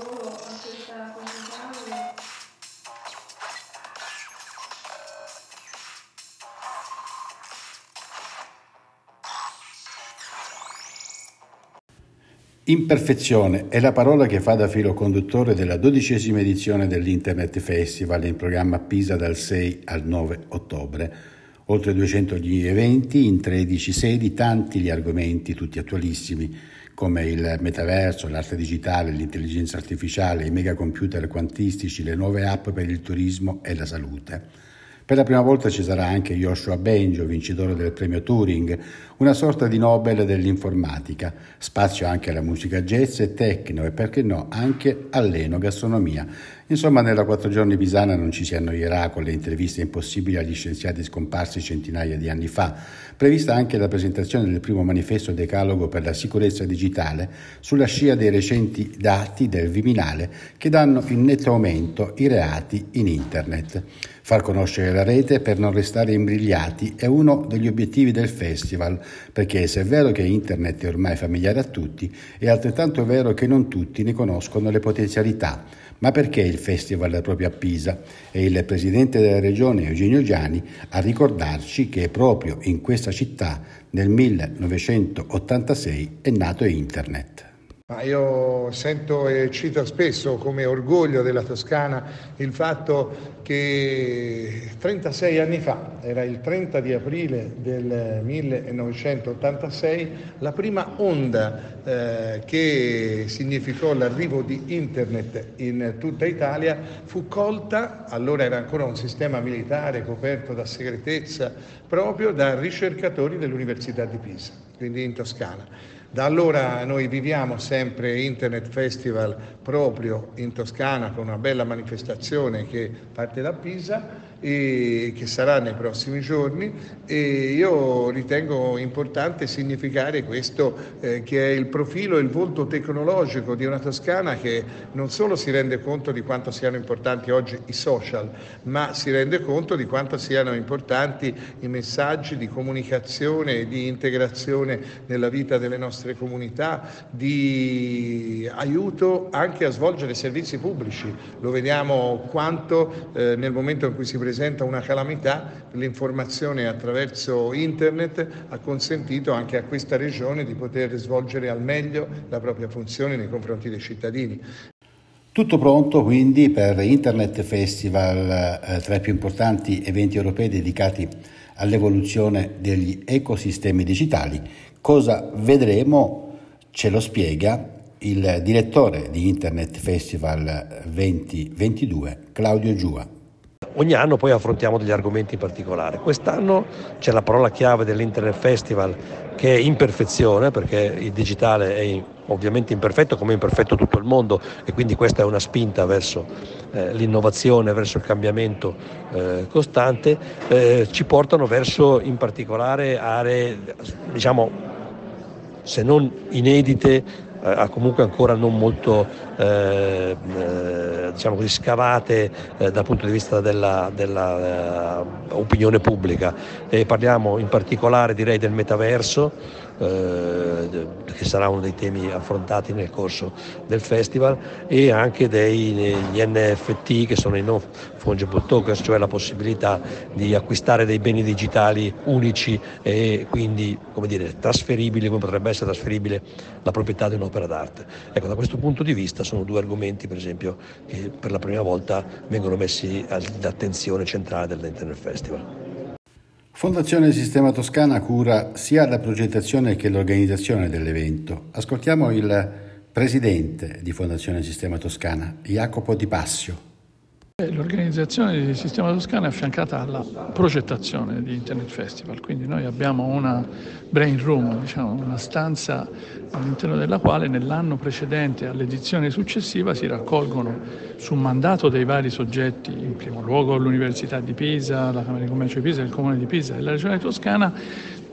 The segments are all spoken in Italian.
lavoro a questa cosa Imperfezione è la parola che fa da filo conduttore della dodicesima edizione dell'Internet Festival in programma Pisa dal 6 al 9 ottobre. Oltre 200 gli eventi in 13 sedi, tanti gli argomenti, tutti attualissimi, come il metaverso, l'arte digitale, l'intelligenza artificiale, i megacomputer quantistici, le nuove app per il turismo e la salute. Per la prima volta ci sarà anche Joshua Bengio, vincitore del premio Turing, una sorta di Nobel dell'informatica, spazio anche alla musica jazz e techno e perché no anche all'enogastronomia. Insomma, nella quattro giorni pisana non ci si annoierà con le interviste impossibili agli scienziati scomparsi centinaia di anni fa, prevista anche la presentazione del primo manifesto decalogo per la sicurezza digitale sulla scia dei recenti dati del Viminale che danno in netto aumento i reati in internet. Far conoscere la rete per non restare imbrigliati è uno degli obiettivi del festival, perché se è vero che internet è ormai familiare a tutti, è altrettanto vero che non tutti ne conoscono le potenzialità. Ma perché il festival proprio a Pisa? E il presidente della regione Eugenio Giani a ricordarci che proprio in questa città nel 1986 è nato internet. Ma io sento e cito spesso come orgoglio della Toscana il fatto che 36 anni fa, era il 30 di aprile del 1986, la prima onda eh, che significò l'arrivo di Internet in tutta Italia fu colta, allora era ancora un sistema militare coperto da segretezza, proprio da ricercatori dell'Università di Pisa, quindi in Toscana. Da allora noi viviamo sempre Internet Festival proprio in Toscana con una bella manifestazione che parte da Pisa e che sarà nei prossimi giorni. E io ritengo importante significare questo eh, che è il profilo e il volto tecnologico di una Toscana che non solo si rende conto di quanto siano importanti oggi i social, ma si rende conto di quanto siano importanti i messaggi di comunicazione e di integrazione nella vita delle nostre comunità, di aiuto anche a svolgere servizi pubblici. Lo vediamo quanto eh, nel momento in cui si presenta una calamità, l'informazione attraverso internet ha consentito anche a questa regione di poter svolgere al meglio la propria funzione nei confronti dei cittadini. Tutto pronto quindi per Internet Festival, eh, tra i più importanti eventi europei dedicati all'evoluzione degli ecosistemi digitali. Cosa vedremo? Ce lo spiega il direttore di Internet Festival 2022, Claudio Giua. Ogni anno poi affrontiamo degli argomenti in particolare. Quest'anno c'è la parola chiave dell'Internet Festival che è imperfezione perché il digitale è ovviamente imperfetto come è imperfetto tutto il mondo e quindi questa è una spinta verso eh, l'innovazione, verso il cambiamento eh, costante, eh, ci portano verso in particolare aree diciamo se non inedite eh, comunque ancora non molto eh, eh, diciamo così, scavate eh, dal punto di vista della, della uh, opinione pubblica. E parliamo in particolare direi del metaverso eh, che sarà uno dei temi affrontati nel corso del festival e anche degli NFT che sono i non fungible tokens, cioè la possibilità di acquistare dei beni digitali unici e quindi come dire, trasferibili come potrebbe essere trasferibile la proprietà di un'opera d'arte. Ecco, da questo punto di vista sono due argomenti per esempio che per la prima volta vengono messi all'attenzione centrale dell'Internet Festival. Fondazione Sistema Toscana cura sia la progettazione che l'organizzazione dell'evento. Ascoltiamo il presidente di Fondazione Sistema Toscana, Jacopo Di Passio. L'organizzazione di Sistema Toscana è affiancata alla progettazione di Internet Festival, quindi noi abbiamo una brain room, diciamo, una stanza all'interno della quale nell'anno precedente all'edizione successiva si raccolgono su mandato dei vari soggetti, in primo luogo l'Università di Pisa, la Camera di Commercio di Pisa, il Comune di Pisa e la Regione Toscana,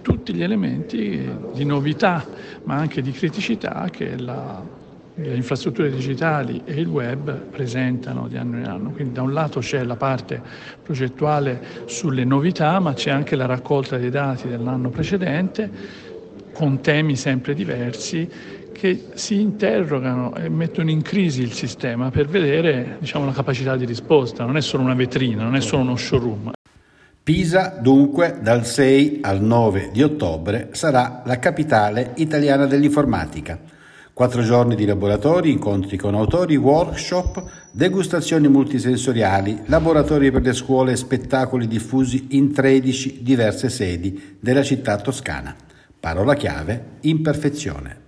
tutti gli elementi di novità ma anche di criticità che la le infrastrutture digitali e il web presentano di anno in anno. Quindi da un lato c'è la parte progettuale sulle novità, ma c'è anche la raccolta dei dati dell'anno precedente con temi sempre diversi che si interrogano e mettono in crisi il sistema per vedere diciamo, la capacità di risposta, non è solo una vetrina, non è solo uno showroom. Pisa dunque dal 6 al 9 di ottobre sarà la capitale italiana dell'informatica. Quattro giorni di laboratori, incontri con autori, workshop, degustazioni multisensoriali, laboratori per le scuole e spettacoli diffusi in 13 diverse sedi della città toscana. Parola chiave, imperfezione.